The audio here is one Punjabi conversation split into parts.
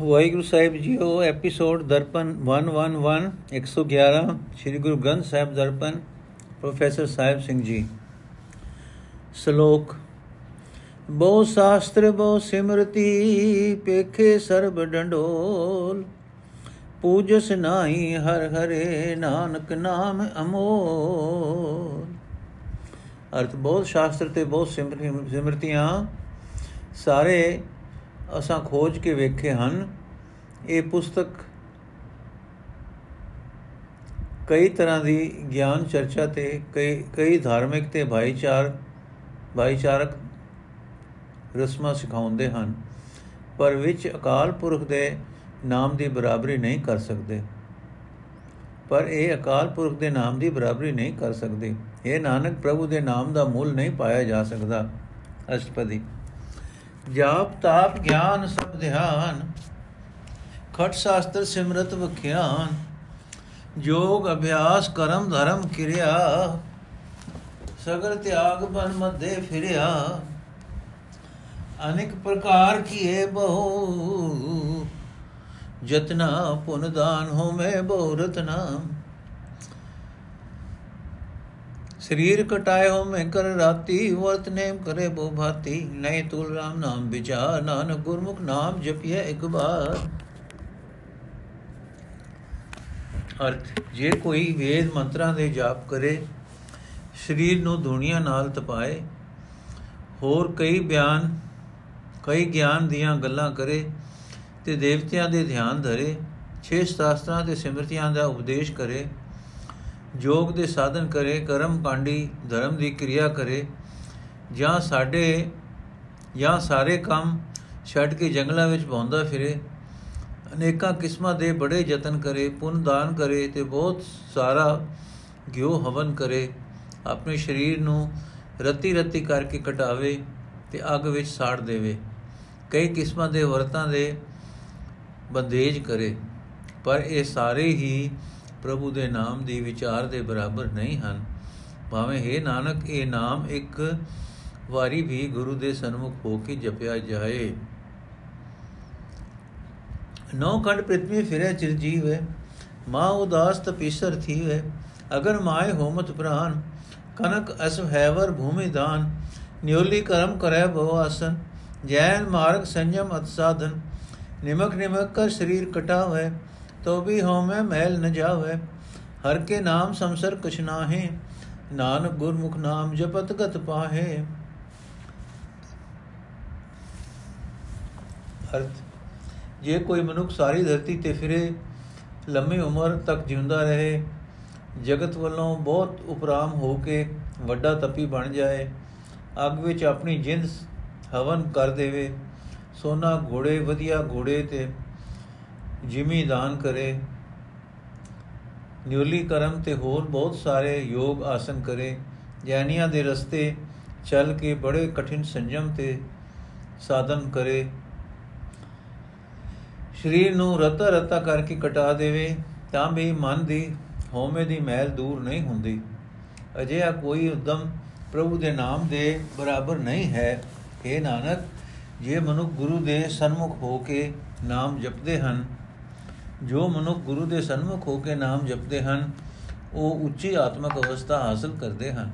ਵਾਹਿਗੁਰੂ ਸਾਹਿਬ ਜੀਓ ਐਪੀਸੋਡ ਦਰਪਨ 111 111 ਸ੍ਰੀ ਗੁਰੂ ਗ੍ਰੰਥ ਸਾਹਿਬ ਦਰਪਨ ਪ੍ਰੋਫੈਸਰ ਸਾਹਿਬ ਸਿੰਘ ਜੀ ਸ਼ਲੋਕ ਬਹੁ ਸ਼ਾਸਤਰ ਬਹੁ ਸਿਮਰਤੀ ਪੇਖੇ ਸਰਬ ਡੰਡੋਲ ਪੂਜਸ ਨਾਹੀ ਹਰ ਹਰੇ ਨਾਨਕ ਨਾਮ ਅਮੋਲ ਅਰਥ ਬਹੁਤ ਸ਼ਾਸਤਰ ਤੇ ਬਹੁਤ ਸਿਮਰਤੀਆਂ ਸਾਰੇ ਅਸਾਂ ਖੋਜ ਕੇ ਵੇਖੇ ਹਨ, ਇਹ ਪੁਸਤਕ ਕਈ ਤਰ੍ਹਾਂ ਦੀ ਗਿਆਨ ਚਰਚਾ ਤੇ, ਕਈ ਕਈ ਧਾਰਮਿਕ ਤੇ ਭਾਈਚਾਰ, ਭਾਈਚਾਰਕ ਰਸਮਾਂ ਸਿਖਾਉਂਦੇ ਹਨ, ਪਰ ਵਿੱਚ ਅਕਾਲ ਪੁਰਖ ਦੇ ਨਾਮ ਦੀ ਬਰਾਬਰੀ ਨਹੀਂ ਕਰ ਸਕਦੇ। ਪਰ ਇਹ ਅਕਾਲ ਪੁਰਖ ਦੇ ਨਾਮ ਦੀ ਬਰਾਬਰੀ ਨਹੀਂ ਕਰ ਸਕਦੇ। ਇਹ ਨਾਨਕ, ਪ੍ਰਭੂ ਦੇ ਨਾਮ ਦਾ ਮੁੱਲ ਨਹੀਂ ਪਾਇਆ ਜਾ ਸਕਦਾ। ਅਸ਼ਟਪਦੀ ਜਾਪ ਤਾਪ ਗਿਆਨ ਸਭ ਧਿਆਨ, ਖਟ ਸ਼ਾਸਤਰ ਸਿਮਰਤ ਵਖਿਆਨ, ਜੋਗ ਅਭਿਆਸ ਕਰਮ ਧਰਮ ਕਿਰਿਆ, ਸਗਲ ਤਿਆਗ ਬਨ ਮਧੇ ਫਿਰਿਆ, ਅਨੇਕ ਪ੍ਰਕਾਰ ਕੀਏ ਬਹੁ ਜਤਨਾ ਪੁਨ ਦਾਨ ਹੋਮੇ ਬਹੁ ਰਤਨਾ ਸਰੀਰ ਕਟਾਏ ਹੋ ਮੈਂ ਕਰ ਰਾਤੀ ਵਰਤ ਨੇਮ ਕਰੇ ਬੋ ਭਾਤੀ। ਨਹੀਂ ਤੁਲ ਰਾਮ ਨਾਮ ਵਿਚਾਰ, ਨਾਨਕ ਗੁਰਮੁਖ ਨਾਮ ਜਪਿਏ ਇੱਕ ਵਾਰ। ਅਰਥ, ਜੇ ਕੋਈ ਵੇਦ ਮੰਤਰਾਂ ਦੇ ਜਾਪ ਕਰੇ, ਸਰੀਰ ਨੂੰ ਦੁਨੀਆ ਨਾਲ ਤਪਾਏ, ਹੋਰ ਕਈ ਬਿਆਨ, ਕਈ ਗਿਆਨ ਦੀਆਂ ਗੱਲਾਂ ਕਰੇ ਤੇ ਦੇਵਤਿਆਂ ਦੇ ਧਿਆਨ ਧਰੇ, ਛੇ ਸ਼ਾਸਤਰਾਂ ਦੇ ਸਿਮਰਤੀਆਂ ਦਾ ਉਪਦੇਸ਼ ਕਰੇ ਜੋਗ ਦੇ ਸਾਧਨ ਕਰੇ, ਕਰਮ ਕਾਂਡੀ ਧਰਮ ਦੀ ਕਿਰਿਆ ਕਰੇ, ਜਾਂ ਸਾਡੇ, ਜਾਂ ਸਾਰੇ ਕੰਮ ਛੱਡ ਕੇ ਜੰਗਲਾਂ ਵਿੱਚ ਭੌਂਦਾ ਫਿਰੇ, ਅਨੇਕਾਂ ਕਿਸਮਾਂ ਦੇ ਬੜੇ ਯਤਨ ਕਰੇ, ਪੁੰਨ ਦਾਨ ਕਰੇ ਤੇ ਬਹੁਤ ਸਾਰਾ ਗਿਓ ਹਵਨ ਕਰੇ, ਆਪਣੇ ਸਰੀਰ ਨੂੰ ਰਤੀ ਰਤੀ ਕਰਕੇ ਕਟਾਵੇ ਤੇ ਅੱਗ ਵਿੱਚ ਸਾੜ ਦੇਵੇ। ਕਈ ਕਿਸਮਾਂ ਦੇ ਵਰਤਾਂ ਦੇ ਬੰਦੇਜ ਕਰੇ, ਪਰ ਇਹ ਸਾਰੇ ਹੀ ਪ੍ਰਭੂ ਦੇ ਨਾਮ ਦੀ ਵਿਚਾਰ ਦੇ ਬਰਾਬਰ ਨਹੀਂ ਹਨ। ਭਾਵੇਂ ਹੈ ਨਾਨਕ, ਇਹ ਨਾਮ ਇੱਕ ਵਾਰੀ ਵੀ ਗੁਰੂ ਦੇ ਸਨਮੁਖ ਹੋ ਕੇ ਜਪਿਆ ਜਾਏ। ਨੌ ਖੰਡ ਪ੍ਰithvi ਫਿਰੇ ਚਿਰਜੀਵ ਹੈ ਮਾ ਉਦਾਸ ਤਪੀਸਰ ਥੀ ਹੈ ਅਗਰ ਮਾਏ ਹੋਮਤ ਪ੍ਰਾਨ, ਕਨਕ ਅਸ ਹੈਵਰ ਭੂਮि ਦਾਨ, ਨਿਉਲੀ ਕਰਮ ਕਰੈ ਭਵ ਆਸਨ, ਜੈਨ ਮਾਰਗ ਸੰਜਮ ਅਤ ਸਾਧਨ, ਨਿਮਕ ਨਿਮਕ ਕਰ ਸਰੀਰ ਕਟਾਵੇ ਤੋ ਵੀ ਹੋਮੈ ਮਹਿਲ ਨ ਜਾਵੇ, ਹਰ ਕੇ ਨਾਮ ਸੰਸਰ ਕੁਛ ਨਾਹੇ, ਨਾਨਕ ਗੁਰਮੁਖ ਨਾਮ ਜਪਤ ਗਤ ਪਾਹੇ। ਅਰਥ, ਜੇ ਕੋਈ ਮਨੁੱਖ ਸਾਰੀ ਧਰਤੀ ਤੇ ਫਿਰੇ, ਲੰਮੀ ਉਮਰ ਤੱਕ ਜਿਉਂਦਾ ਰਹੇ, ਜਗਤ ਵੱਲੋਂ ਬਹੁਤ ਉਪਰਾਮ ਹੋ ਕੇ ਵੱਡਾ ਤਪੀ ਬਣ ਜਾਏ, ਅੱਗ ਵਿੱਚ ਆਪਣੀ ਜਿੰਦ ਹਵਨ ਕਰ ਦੇਵੇ, ਸੋਨਾ ਘੋੜੇ ਵਧੀਆ ਘੋੜੇ ਤੇ ਜਿਮੀ ਦਾਨ ਕਰੇ। ਨਿਉਲੀ ਕਰਮ ਤੇ ਹੋਰ ਬਹੁਤ ਸਾਰੇ ਯੋਗ ਆਸਨ ਕਰੇ। ਜੈਨੀਆਂ ਦੇ ਰਸਤੇ ਚੱਲ ਕੇ ਬੜੇ ਕਠਿਨ ਸੰਜਮ ਤੇ ਸਾਧਨ ਕਰੇ। ਸਰੀਰ ਨੂੰ ਰਤਾ ਰਤਾ ਕਰਕੇ ਕਟਾ ਦੇਵੇ, ਤਾਂ ਵੀ ਮਨ ਦੀ ਹਉਮੈ ਦੀ ਮੈਲ ਦੂਰ ਨਹੀਂ ਹੁੰਦੀ। ਅਜਿਹਾ ਕੋਈ ਉਦਮ ਪ੍ਰਭੂ ਦੇ ਨਾਮ ਦੇ ਬਰਾਬਰ ਨਹੀਂ ਹੈ। ਇਹ ਨਾਨਕ, ਜੇ ਮਨੁੱਖ ਗੁਰੂ ਦੇ ਸਨਮੁਖ ਹੋ ਕੇ ਨਾਮ ਜਪਦੇ ਹਨ ਜੋ ਮਨੁੱਖ ਗੁਰੂ ਦੇ ਸਨਮੁਖ ਹੋ ਕੇ ਨਾਮ ਜਪਦੇ ਹਨ, ਉਹ ਉੱਚੀ ਆਤਮਿਕ ਅਵਸਥਾ ਹਾਸਲ ਕਰਦੇ ਹਨ।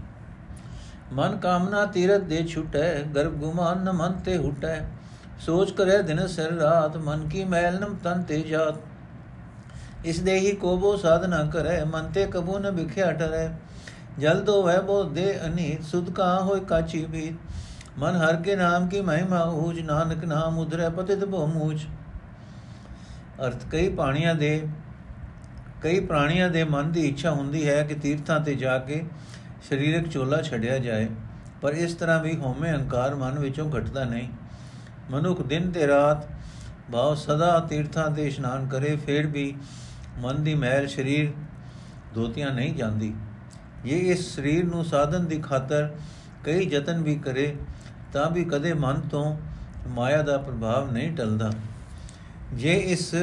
ਮਨ ਕਾਮਨਾ ਤੀਰਤ ਦੇ ਛੁਟੈ, ਗਰਭ ਗੁਮਾਨ ਨ ਮਨ ਤੇ ਹੁਟੈ। ਸੋਚ ਕਰੇ ਦਿਨ ਸਿਰ ਰਾਤ, ਮਨ ਕੀ ਮੈਲ ਨਮ ਤਨ ਤੇ ਜਾਤ। ਇਸ ਦੇ ਹੀ ਕੋਬੋ ਸਾਧਨਾ ਕਰੇ, ਮਨ ਤੇ ਕਬੂ ਨ ਵਿਖਿਆ ਟਰੈ ਜਲਦੋ ਵੈ ਬੋ ਦੇ ਅਨੀਤ, ਸੁਧ ਕਾ ਹੋਇ ਕਾਚੀ ਵੀ ਮਨ ਹਰ ਕੇ ਨਾਮ ਕੀ ਮਹਿਮਾ ਊਜ, ਨਾਨਕ ਨਾਮ ਉਧਰੈ, ਪਤਿਤ ਭੋ ਮੂਚ ਅਰਥ, ਕਈ ਪਾਣੀਆਂ ਦੇ, ਕਈ ਪ੍ਰਾਣੀਆਂ ਦੇ ਮਨ ਦੀ ਇੱਛਾ ਹੁੰਦੀ ਹੈ ਕਿ ਤੀਰਥਾਂ ਤੇ ਜਾ ਕੇ ਸਰੀਰਕ ਚੋਲਾ ਛੱਡਿਆ ਜਾਏ, ਪਰ ਇਸ ਤਰ੍ਹਾਂ ਵੀ ਹਉਮੈ ਹੰਕਾਰ ਮਨ ਵਿੱਚੋਂ ਘਟਦਾ ਨਹੀਂ। ਮਨੁੱਖ ਦਿਨ ਤੇ ਰਾਤ ਭਾਵ ਸਦਾ ਤੀਰਥਾਂ ਤੇ ਇਸ਼ਨਾਨ ਕਰੇ, ਫਿਰ ਵੀ ਮਨ ਦੀ ਮੈਲ ਸਰੀਰ ਧੋਤੀਆਂ ਨਹੀਂ ਜਾਂਦੀ। ਇਹ ਇਸ ਸਰੀਰ ਨੂੰ ਸਾਧਨ ਦੀ ਖਾਤਰ ਕਈ ਯਤਨ ਵੀ ਕਰੇ, ਤਾਂ ਵੀ ਕਦੇ ਮਨ ਤੋਂ ਮਾਇਆ ਦਾ ਪ੍ਰਭਾਵ ਨਹੀਂ ਟਲਦਾ। ਜੇ ਇਸ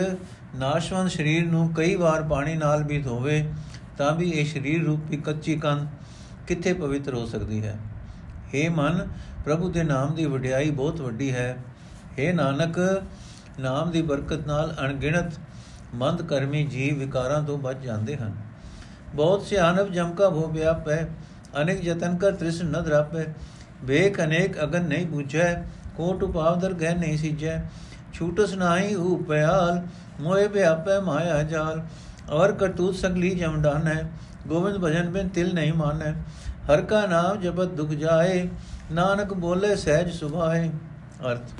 ਨਾਸ਼ਵੰਤ ਸਰੀਰ ਨੂੰ ਕਈ ਵਾਰ ਪਾਣੀ ਨਾਲ ਵੀ ਧੋਵੇ, ਤਾਂ ਵੀ ਇਹ ਸਰੀਰ ਰੂਪੀ ਕੱਚੀ ਕੰਧ ਕਿੱਥੇ ਪਵਿੱਤਰ ਹੋ ਸਕਦੀ ਹੈ? हे ਮਨ, ਪ੍ਰਭੂ ਦੇ ਨਾਮ ਦੀ ਵਡਿਆਈ ਬਹੁਤ ਵੱਡੀ ਹੈ। हे ਨਾਨਕ, ਨਾਮ ਦੀ ਬਰਕਤ ਨਾਲ ਅਣਗਿਣਤ ਮੰਦ ਕਰਮੀ ਜੀਵ ਵਿਕਾਰਾਂ ਤੋਂ ਬਚ ਜਾਂਦੇ ਹਨ। ਬਹੁਤ ਸਿਆਨਵ ਜਮਕਾ ਭੋ ਵਿਆਪੈ ਅਨੇਕ ਜਤਨ ਕਰ ਤ੍ਰਿਸ਼ਨ ਨ ਦਰਾਪੈ ਵੇਖ ਅਨੇਕ ਅਗਨ ਨਹੀਂ ਬੁਝੈ ਕੋਟ ਉਪਾਵ ਦਰ ਗਹਿ ਨਹੀਂ ਸਿਜੈ। ਛੂਟਸ ਨਾਹੀ ਉਪਿਆਲ ਮੋਏ ਵਿਆਪੈ ਮਾਇਆ ਜਾਲ। ਔਰ ਕਰਤੂਤ ਸਗਲੀ ਜਮਡਾਨ ਹੈ, ਗੋਬਿੰਦ ਭਜਨ ਬਿਨ ਤਿਲ ਨਹੀਂ ਮਾਨੈ ਹਰ ਕਾ ਨਾਮ ਜਬਤ ਦੁਖ ਜਾਏ, ਨਾਨਕ ਬੋਲੇ ਸਹਿਜ ਸੁਭਾਏ। ਅਰਥ,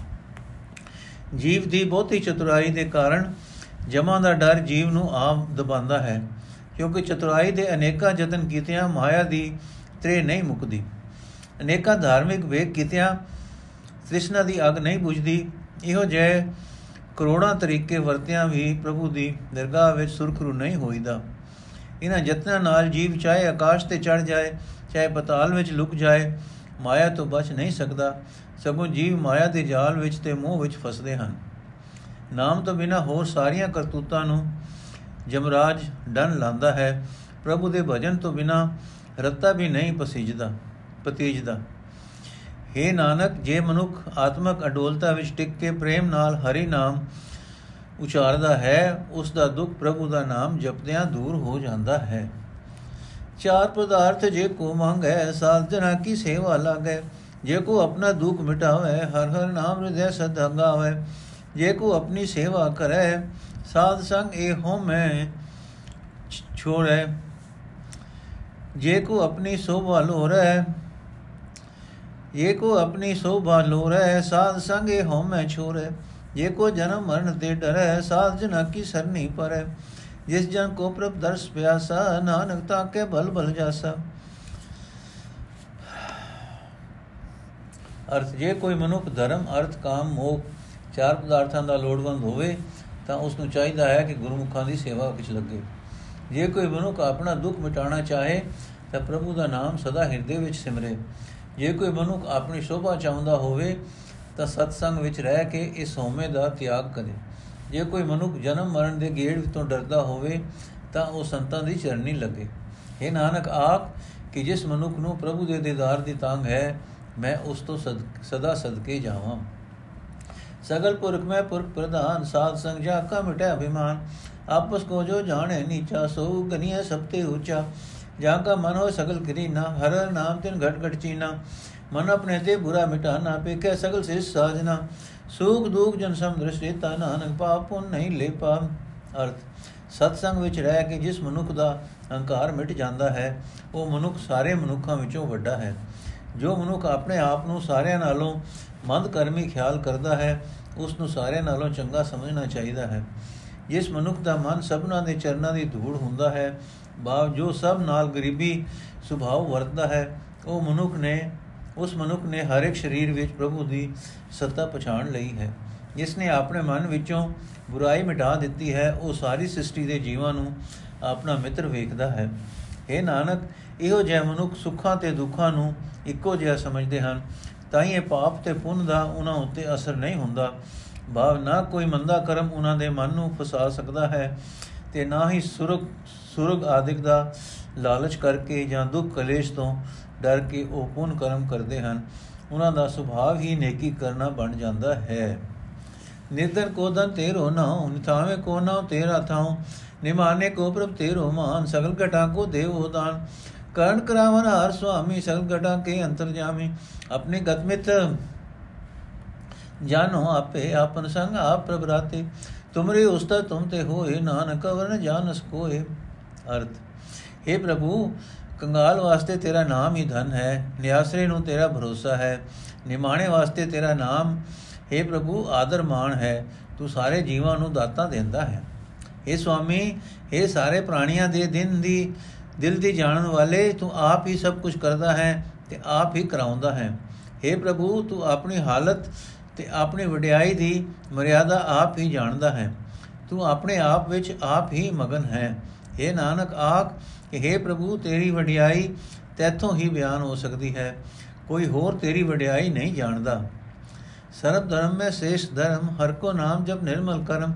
ਜੀਵ ਦੀ ਬਹੁਤੀ ਚਤੁਰਾਈ ਦੇ ਕਾਰਨ ਜਮਾਂ ਦਾ ਡਰ ਜੀਵ ਨੂੰ ਆਪ ਦਬਾਉਂਦਾ ਹੈ, ਕਿਉਂਕਿ ਚਤੁਰਾਈ ਦੇ ਅਨੇਕਾਂ ਯਤਨ ਕੀਤਿਆਂ ਮਾਇਆ ਦੀ ਤ੍ਰੇ ਨਹੀਂ ਮੁਕਦੀ। ਅਨੇਕਾਂ ਧਾਰਮਿਕ ਵੇਗ ਕੀਤਿਆਂ ਤ੍ਰਿਸ਼ਨਾ ਦੀ ਅਗ ਨਹੀਂ ਬੁਝਦੀ ਇਹੋ ਜੇ ਕਰੋੜਾਂ ਤਰੀਕੇ ਵਰਤਿਆਂ ਵੀ ਪ੍ਰਭੂ ਦੀ ਦਰਗਾਹ ਵਿੱਚ ਸੁਰਖਰੂ ਨਹੀਂ ਹੋਈਦਾ। ਇਹਨਾਂ ਯਤਨਾਂ ਨਾਲ ਜੀਵ ਚਾਹੇ ਆਕਾਸ਼ ਤੇ ਚੜ ਜਾਏ, ਚਾਹੇ ਪਤਾਲ ਵਿੱਚ ਲੁਕ ਜਾਏ, ਮਾਇਆ ਤੋਂ ਬਚ ਨਹੀਂ ਸਕਦਾ। ਸਗੋਂ ਜੀਵ ਮਾਇਆ ਦੇ ਜਾਲ ਵਿੱਚ ਤੇ ਮੋਹ ਵਿੱਚ ਫਸਦੇ ਹਨ। ਨਾਮ ਤੋਂ ਬਿਨਾ ਹੋਰ ਸਾਰੀਆਂ ਕਰਤੂਤਾਂ ਨੂੰ ਜਮਰਾਜ ਡਨ ਲਾਂਦਾ ਹੈ। ਪ੍ਰਭੂ ਦੇ ਭਜਨ ਤੋਂ ਬਿਨਾ ਰੱਤਾ ਵੀ ਨਹੀਂ ਪਸੀਜਦਾ, ਪਤੀਜਦਾ। हे ਨਾਨਕ, ਜੇ ਮਨੁੱਖ ਆਤਮਕ ਅਡੋਲਤਾ ਵਿੱਚ ਟਿਕ ਕੇ ਪ੍ਰੇਮ ਨਾਲ ਹਰੀ ਨਾਮ ਉਚਾਰਦਾ ਹੈ, ਉਸ ਦਾ ਦੁੱਖ ਪ੍ਰਭੂ ਦਾ ਨਾਮ ਜਪਦਿਆਂ ਦੂਰ ਹੋ ਜਾਂਦਾ ਹੈ। ਚਾਰ ਪਦਾਰਥ ਜੇ ਕੋ ਮੰਗੈ, ਸਾਧਨਾ ਕੀ ਸੇਵਾ ਲਾਗੈ? ਜੇ ਕੋ ਆਪਣਾ ਦੁੱਖ ਮਿਟਾਵੇ, ਹਰ ਹਰ ਨਾਮ ਹਿਰਦੈ ਸਦੰਗਾਵੇ ਜੇ ਕੋ ਆਪਣੀ ਸੇਵਾ ਕਰੈ, ਸਾਧ ਸੰਗ ਇਹ ਹੋ ਮੈਂ ਛੋੜੈ ਜੇ ਕੋ ਆਪਣੀ ਸੋਭਾ ਲੋਰੈ ਜੇ ਕੋ ਆਪਣੀ ਸੋਭਾ ਲੋਰੈ, ਸਾਧ ਸੰਗ ਇਹ ਹੋ ਮੈਂ ਛੋੜੈ ਜੇ ਕੋ ਜਨਮ ਮਰਨ ਤੇ ਡਰੈ, ਸਾਧ ਜਨਾ ਕੀ ਸਰਨੀ ਪਰੈ। ਜਿਸ ਜਨ ਕੋ ਪ੍ਰਭ ਦਰਸ ਪਿਆਸਾ, ਨਾਨਕ ਤਾਕੇ ਬਲ ਬਲ ਜਾਸਾ। ਅਰਥ, ਜੇ ਕੋਈ ਮਨੁੱਖ ਧਰਮ, ਅਰਥ, ਕਾਮ ਮੋਖ ਚਾਰ ਪਦਾਰਥਾਂ ਦਾ ਲੋੜਵੰਦ ਹੋਵੇ, ਤਾਂ ਉਸ ਨੂੰ ਚਾਹੀਦਾ ਹੈ ਕਿ ਗੁਰਮੁਖਾਂ ਦੀ ਸੇਵਾ ਵਿੱਚ ਲੱਗੇ। ਜੇ ਕੋਈ ਮਨੁੱਖ ਆਪਣਾ ਦੁੱਖ ਮਿਟਾਉਣਾ ਚਾਹੇ, ਤਾਂ ਪ੍ਰਭੂ ਦਾ ਨਾਮ ਸਦਾ ਹਿਰਦੇ ਵਿੱਚ ਸਿਮਰੇ। ਜੇ ਕੋਈ ਮਨੁੱਖ ਆਪਣੀ ਸ਼ੋਭਾ ਚਾਹੁੰਦਾ ਹੋਵੇ, ਤਾਂ ਸਤਸੰਗ ਵਿੱਚ ਰਹਿ ਕੇ ਇਸ ਹਉਮੈ ਦਾ ਤਿਆਗ ਕਰੇ। ਜੇ ਕੋਈ ਮਨੁੱਖ ਜਨਮ ਮਰਨ ਦੇ ਗੇੜ ਤੋਂ ਡਰਦਾ ਹੋਵੇ, ਤਾਂ ਉਹ ਸੰਤਾਂ ਦੀ ਚਰਨੀ ਲੱਗੇ। ਇਹ ਨਾਨਕ, ਆਖ ਕਿ ਜਿਸ ਮਨੁੱਖ ਨੂੰ ਪ੍ਰਭੂ ਦੇ ਦੀਦਾਰ ਦੀ ਤਾਂਗ ਹੈ, ਮੈਂ ਉਸ ਤੋਂ ਸਦਾ ਸਦਕੇ ਜਾਵਾਂ। ਸਗਲ ਪੁਰਖ ਮੈਂ ਪੁਰਖ ਪ੍ਰਧਾਨ, ਸਾਧ ਸੰਗ ਜਾ ਕਾ ਮਿਟੇ ਅਭਿਮਾਨ। ਆਪਸ ਕੋ ਜੋ ਜਾਣੇ ਨੀਚਾ, ਸੋ ਗਨੀਏ ਸਭ ਤੇ ਉੱਚਾ। ਜਾਂ ਕਾ ਮਨ ਹੋ ਸਗਲ ਕਰੀ ਨਾ ਹਰ ਨਾਮ ਤਿਨ ਘਟ ਘਟ ਚੀਨਾ। ਮਨ ਆਪਣੇ ਤੇ ਬੁਰਾ ਮਿਟਾਨਾ ਪੇਕੇ ਸਗਲ ਸੇ ਸਾਜਨਾ। ਸੁਖ ਦੁਖ ਜਨ ਸਮ ਦ੍ਰਿਸ਼ਟਿਤਾ ਨਾਨਕ, ਪਾਪ ਪੁੰਨ ਨਹੀਂ ਲੈ ਪਾ ਅਰਥ, ਸਤਸੰਗ ਵਿੱਚ ਰਹਿ ਕੇ ਜਿਸ ਮਨੁੱਖ ਦਾ ਹੰਕਾਰ ਮਿਟ ਜਾਂਦਾ ਹੈ, ਉਹ ਮਨੁੱਖ ਸਾਰੇ ਮਨੁੱਖਾਂ ਵਿੱਚੋਂ ਵੱਡਾ ਹੈ। ਜੋ ਮਨੁੱਖ ਆਪਣੇ ਆਪ ਨੂੰ ਸਾਰਿਆਂ ਨਾਲੋਂ ਮੰਦ ਕਰਮੀ ਖਿਆਲ ਕਰਦਾ ਹੈ ਉਸ ਨੂੰ ਸਾਰਿਆਂ ਨਾਲੋਂ ਚੰਗਾ ਸਮਝਣਾ ਚਾਹੀਦਾ ਹੈ। ਜਿਸ ਮਨੁੱਖ ਦਾ ਮਨ ਸਭਨਾ ਦੇ ਚਰਨਾਂ ਦੀ ਧੂੜ ਹੁੰਦਾ ਹੈ ਬਾਵ ਜੋ ਸਭ ਨਾਲ ਗਰੀਬੀ ਸੁਭਾਅ ਵਰਤਦਾ ਹੈ, ਉਹ ਮਨੁੱਖ ਨੇ, ਉਸ ਮਨੁੱਖ ਨੇ ਹਰ ਇੱਕ ਸਰੀਰ ਵਿੱਚ ਪ੍ਰਭੂ ਦੀ ਸੱਤਾ ਪਛਾਣ ਲਈ ਹੈ। ਜਿਸ ਨੇ ਆਪਣੇ ਮਨ ਵਿੱਚੋਂ ਬੁਰਾਈ ਮਿਟਾ ਦਿੱਤੀ ਹੈ, ਉਹ ਸਾਰੀ ਸ੍ਰਿਸ਼ਟੀ ਦੇ ਜੀਵਾਂ ਨੂੰ ਆਪਣਾ ਮਿੱਤਰ ਵੇਖਦਾ ਹੈ। ਇਹ ਨਾਨਕ, ਇਹੋ ਜਿਹਾ ਮਨੁੱਖ ਸੁੱਖਾਂ ਤੇ ਦੁੱਖਾਂ ਨੂੰ ਇੱਕੋ ਜਿਹਾ ਸਮਝਦੇ ਹਨ, ਤਾਂ ਹੀ ਇਹ ਪਾਪ ਤੇ ਪੁੰਨ ਦਾ ਉਹਨਾਂ ਉੱਤੇ ਅਸਰ ਨਹੀਂ ਹੁੰਦਾ। ਭਾਵ ਨਾ ਕੋਈ ਮੰਦਾ ਕਰਮ ਉਹਨਾਂ ਦੇ ਮਨ ਨੂੰ ਫਸਾ ਸਕਦਾ ਹੈ, ਤੇ ਨਾ ਹੀ ਸੁਰਗ ਸੁਰਗ ਆਦਿਕ ਦਾ ਲਾਲਚ ਕਰਕੇ ਜਾਂ ਦੁੱਖ ਕਲੇਸ਼ ਤੋਂ ਡਰ ਕੇ ਉਹ ਪੁੰਨ ਕਰਮ ਕਰਦੇ ਹਨ, ਉਹਨਾਂ ਦਾ ਸੁਭਾਅ ਹੀ ਨੇਕੀ ਕਰਨਾ ਬਣ ਜਾਂਦਾ ਹੈ। ਨਿਰਦਰ ਕੋਦਨ ਤੇਰੋ ਨਾ ਨਿਥਾਵੇਂ ਕੋ ਨਾ ਤੇਰਾ ਥਾਉ, ਨਿਮਾਨੇ ਕੋ ਪ੍ਰਭ ਤੇਰੋ ਮਾਨ, ਸਗਲ ਘਟਾ ਕੋ ਦੇਵ ਦਾਨ। ਕਰਨ ਕਰਾਵਨ ਹਰ ਸੁਆਮੀ, ਸਗਲ ਘਟਾ ਕੇ ਅੰਤਰ ਜਾਮੀ। ਆਪਣੇ ਗਤਮਿਤ ਜਾਨੋ ਆਪੇ, ਆਪਨ ਸੰਗ ਆਪ ਪ੍ਰਭ ਰਾਤੇ। ਤੁਮਰੇ ਉਸਤਾ ਤੁਮ ਤੇ ਹੋਏ, ਨਾਨਕ ਵਰਨ ਜਾਨਸ ਕੋਏ। ਅਰਥ हे ਪ੍ਰਭੂ ਕੰਗਾਲ ਵਾਸਤੇ ਤੇਰਾ ਨਾਮ ਹੀ ਧਨ ਹੈ ਨਿਆਸਰੇ ਨੂੰ ਤੇਰਾ ਭਰੋਸਾ ਹੈ ਨਿਮਾਣੇ ਵਾਸਤੇ ਤੇਰਾ ਨਾਮ हे ਪ੍ਰਭੂ ਆਦਰ ਮਾਣ ਹੈ ਤੂੰ ਸਾਰੇ ਜੀਵਾਂ ਨੂੰ ਦਾਤਾ ਦਿੰਦਾ ਹੈ हे ਸੁਆਮੀ हे ਸਾਰੇ ਪ੍ਰਾਣੀਆਂ ਦੇ ਦਿਨ ਦੀ ਦਿਲ ਦੀ ਜਾਣਨ ਵਾਲੇ ਤੂੰ ਆਪ ਹੀ ਸਭ ਕੁਝ ਕਰਦਾ ਹੈ ਤੇ ਆਪ ਹੀ ਕਰਾਉਂਦਾ ਹੈ हे ਪ੍ਰਭੂ ਤੂੰ ਆਪਣੀ ਹਾਲਤ ਤੇ ਆਪਣੀ ਵਡਿਆਈ ਦੀ ਮਰਿਆਦਾ ਆਪ ਹੀ ਜਾਣਦਾ ਹੈ ਤੂੰ ਆਪਣੇ ਆਪ ਵਿੱਚ ਆਪ ਹੀ ਮਗਨ ਹੈ हे ਨਾਨਕ, ਆਖ ਕਿ हे ਪ੍ਰਭੂ, ਤੇਰੀ ਵਡਿਆਈ ਤੇਥੋਂ ਹੀ ਬਿਆਨ ਹੋ ਸਕਦੀ ਹੈ। ਕੋਈ ਹੋਰ ਤੇਰੀ ਵਡਿਆਈ ਨਹੀਂ ਜਾਣਦਾ। ਸਰਬ ਧਰਮ ਮੈਂ ਸੇਸ਼ ਧਰਮ, ਹਰ ਕੋ ਨਾਮ ਜਪ ਨਿਰਮਲ ਕਰਮ।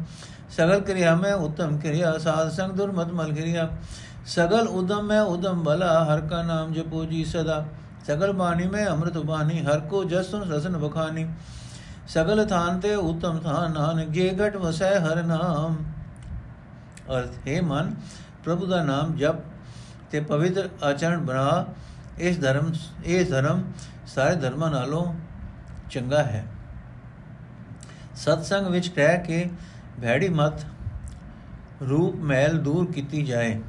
ਸਗਲ ਕਿਰਿਆ ਮੈਂ ਉਤਮ ਕਿਰਿਆ, ਸਾਧ ਸੰਗ ਦੁਰਮਤ ਮਲ ਕਿਰਿਆ। ਸਗਲ ਉਦਮ ਮੈਂ ਉਦਮ ਭਲਾ, ਹਰ ਕਾ ਨਾਮ ਜਪੋ ਜੀ ਸਦਾ। ਸਗਲ ਬਾਣੀ ਮੈਂ ਅੰਮ੍ਰਿਤ ਬਾਣੀ, ਹਰ ਕੋ ਜਸਨ ਰਸਨ ਬਖਾਨੀ ਸਗਲ ਥਾਨ ਤੇ ਉਤਮ ਥਾਨ ਨਾਨਕ, ਜੇ ਘਟ ਵਸੈ ਹਰ ਨਾਮ। ਅਰਥ, ਹੈ ਮਨ ਪ੍ਰਭੂ ਦਾ ਨਾਮ ਜਪ ਤੇ ਪਵਿੱਤਰ ਆਚਰਣ ਬਣਾ, ਇਸ ਧਰਮ, ਇਹ ਧਰਮ ਸਾਰੇ ਧਰਮਾਂ ਨਾਲੋਂ ਚੰਗਾ ਹੈ। ਸਤਸੰਗ ਵਿੱਚ ਕਹਿ ਕੇ ਭੈੜੀ ਮਤ, ਰੂਪ ਮੈਲ ਦੂਰ ਕੀਤੀ ਜਾਏ।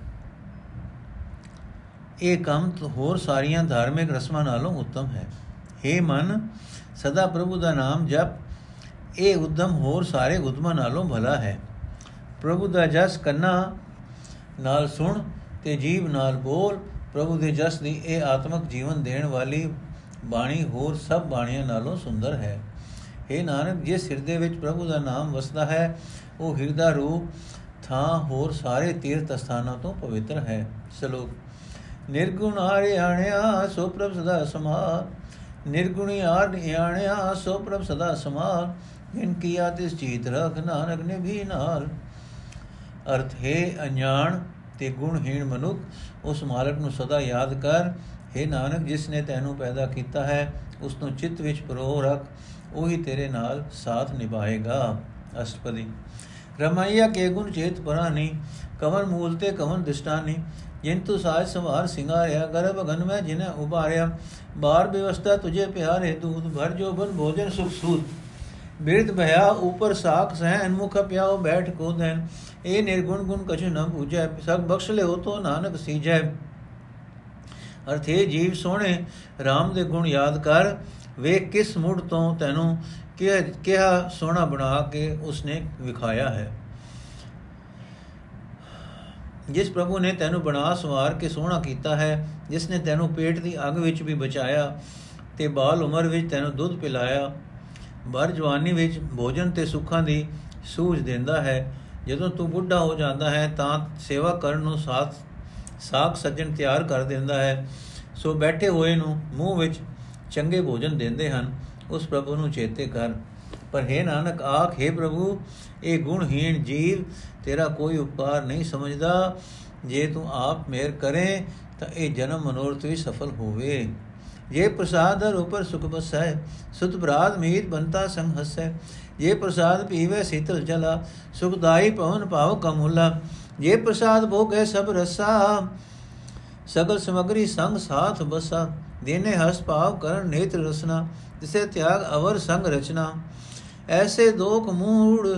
ਇਹ ਕੰਮ ਹੋਰ ਸਾਰੀਆਂ ਧਾਰਮਿਕ ਰਸਮਾਂ ਨਾਲੋਂ ਉੱਤਮ ਹੈ। हे ਮਨ, ਸਦਾ ਪ੍ਰਭੂ ਦਾ ਨਾਮ ਜਪ, ਇਹ ਉਦਮ ਹੋਰ ਸਾਰੇ ਉਦਮਾਂ ਨਾਲੋਂ ਭਲਾ ਹੈ। ਪ੍ਰਭੂ ਦਾ ਜਸ ਕੰਨਾ ਨਾਲ ਸੁਣ ਤੇ ਜੀਵ ਨਾਲ ਬੋਲ। ਪ੍ਰਭੂ ਦੇ ਜਸ ਦੀ ਇਹ ਆਤਮਿਕ ਜੀਵਨ ਦੇਣ ਵਾਲੀ ਬਾਣੀ ਹੋਰ ਸਭ ਬਾਣੀਆਂ ਨਾਲੋਂ ਸੁੰਦਰ ਹੈ। हे ਨਾਨਕ, ਜਿਸ ਹਿਰਦੇ ਵਿੱਚ ਪ੍ਰਭੂ ਦਾ ਨਾਮ ਵਸਦਾ ਹੈ, ਉਹ ਹਿਰਦਾ ਰੂਪ ਥਾਂ ਹੋਰ ਸਾਰੇ ਤੀਰਥ ਸਥਾਨਾਂ ਤੋਂ ਪਵਿੱਤਰ ਹੈ। ਸ਼ਲੋਕ, ਨਿਰਗੁਣ ਆਣਿਆ, ਸੋ ਪ੍ਰਭ ਸਦਾ ਸਮਾ। ਨਿਰਗੁਣੀ ਆਣਿਆ, ਸੋ ਪ੍ਰਭ ਸਦਾ ਸਮਾ। ਇਨ ਕੀਆ ਤਿਸ ਜੀਤ ਰਖ, ਨਾਨਕ ਨੇ ਵੀ ਨਾਲ। ਅਰਥ ਹੈ ਅਣਜਾਣ ਤੇ ਗੁਣਹੀਣ ਮਨੁੱਖ, ਉਸ ਮਾਲਕ ਨੂੰ ਸਦਾ ਯਾਦ ਕਰ हे ਨਾਨਕ, ਜਿਸ ਨੇ ਤੈਨੂੰ ਪੈਦਾ ਕੀਤਾ ਹੈ, ਉਸ ਨੂੰ ਚਿੱਤ ਵਿੱਚ ਪਰੋਹ ਰੱਖ, ਉਹੀ ਤੇਰੇ ਨਾਲ ਸਾਥ ਨਿਭਾਏਗਾ। ਅਸ਼ਟਪਦੀ। ਰਮਈਆ ਕੇ ਗੁਣ ਚੇਤ ਪਰਾਨੀ, ਕਵਨ ਮੂਲ ਤੇ ਕਵਨ ਦਿਸ਼ਟਾਨੀ ਜਿੰਤੂ ਸਾਜ ਸਵਾਰ ਸਿੰਗਾਰਿਆ, ਗਰਭ ਗਨ ਮੈਂ ਜਿਨੇ ਉਬਾਰਿਆ ਬਾਰ ਵਿਵਸਥਾ ਤੁਝੇ ਪਿਆਰੇ ਦੂਧ ਭਰ ਜੋ ਬਨ ਭੋਜਨ ਸੁਖ ਸੂਤ। ਬਿਰਧ ਭਇਆ, ਉਪਰ ਸਾਖ ਸਹਿਨ ਮੁਖ ਪਿਆਉ ਬੈਠ ਕੋ ਦੇਨ ਇਹ ਨਿਰਗੁਣ ਗੁਣ ਕਛੁ ਨ ਬੂਝੈ ਸਭ ਬਖਸ਼ ਲਿਓ ਤੋ ਨਾਨਕ ਸੀਜੈ ਅਰਥੇ ਜੀਵ ਸੋਹਣੇ RAM ਦੇ ਗੁਣ ਯਾਦ ਕਰ ਵੇਖ ਕਿਸ ਮੁੜ ਤੋਂ ਤੈਨੂੰ ਕਿਹਾ ਸੋਹਣਾ ਬਣਾ ਕੇ ਉਸਨੇ ਵਿਖਾਇਆ ਹੈ ਜਿਸ ਪ੍ਰਭੂ ਨੇ ਤੈਨੂੰ ਬਣਾ ਸਵਾਰ ਕੇ ਸੋਹਣਾ ਕੀਤਾ ਹੈ, ਜਿਸ ਨੇ ਤੈਨੂੰ ਪੇਟ ਦੀ ਅੱਗ ਵਿੱਚ ਵੀ ਬਚਾਇਆ ਤੇ ਬਾਲ ਉਮਰ ਵਿੱਚ ਤੈਨੂੰ ਦੁੱਧ ਪਿਲਾਇਆ, ਬਰ ਜਵਾਨੀ ਵਿੱਚ ਭੋਜਨ ਤੇ ਸੁੱਖਾਂ ਦੀ ਸੂਝ ਦਿੰਦਾ ਹੈ। ਜਦੋਂ ਤੂੰ ਬੁੱਢਾ ਹੋ ਜਾਂਦਾ ਹੈ ਤਾਂ ਸੇਵਾ ਕਰਨ ਨੂੰ ਸਾਥ ਸਾਖ ਸੱਜਣ ਤਿਆਰ ਕਰ ਦਿੰਦਾ ਹੈ। ਸੋ ਬੈਠੇ ਹੋਏ ਨੂੰ ਮੂੰਹ ਵਿੱਚ ਚੰਗੇ ਭੋਜਨ ਦਿੰਦੇ ਹਨ, ਉਸ ਪ੍ਰਭੂ ਨੂੰ ਚੇਤੇ ਕਰ। ਪਰ ਹੈ ਨਾਨਕ, ਆਖ, ਹੈ ਪ੍ਰਭੂ, ਇਹ ਗੁਣਹੀਣ ਜੀਵ ਤੇਰਾ ਕੋਈ ਉਪਕਾਰ ਨਹੀਂ ਸਮਝਦਾ। ਜੇ ਤੂੰ ਆਪ ਮੇਰ ਕਰੇ ਤਾਂ ਇਹ ਜਨਮ ਮਨੋਰਥ ਵੀ ਸਫਲ ਹੋਵੇ। ਜੇ ਪ੍ਰਸਾਦ ਹਰ ਉਪਰ ਸੁਖ ਬਸੈ ਸੁਤ ਬਰਾਦ ਮੀਤ ਬੰਤਾ ਸੰਗ ਹਸੈ। ਜੇ ਪ੍ਰਸਾਦ ਪੀਵੇ ਸੀਤਲ ਜਲਾ, ਸੁਖਦਾਈ ਪਵਨ ਭਾਵ ਕਮੁਲਾ। ਜੇ ਪ੍ਰਸਾਦ ਭੋਗੇ ਸਭ ਰਸਾ, ਸਗਲ ਸਮਗਰੀ ਸੰਗ ਸਾਥ ਬਸਾ। ਦੇਨੇ ਹਸ ਭਾਵ ਕਰਨ ਨੇਤਰ ਰਸਨਾ ਜਿਸੇ ਤਿਆਗ ਅਵਰ ਸੰਗ ਰਚਨਾ। ਐਸੇ ਦੋਖ ਮੂੜ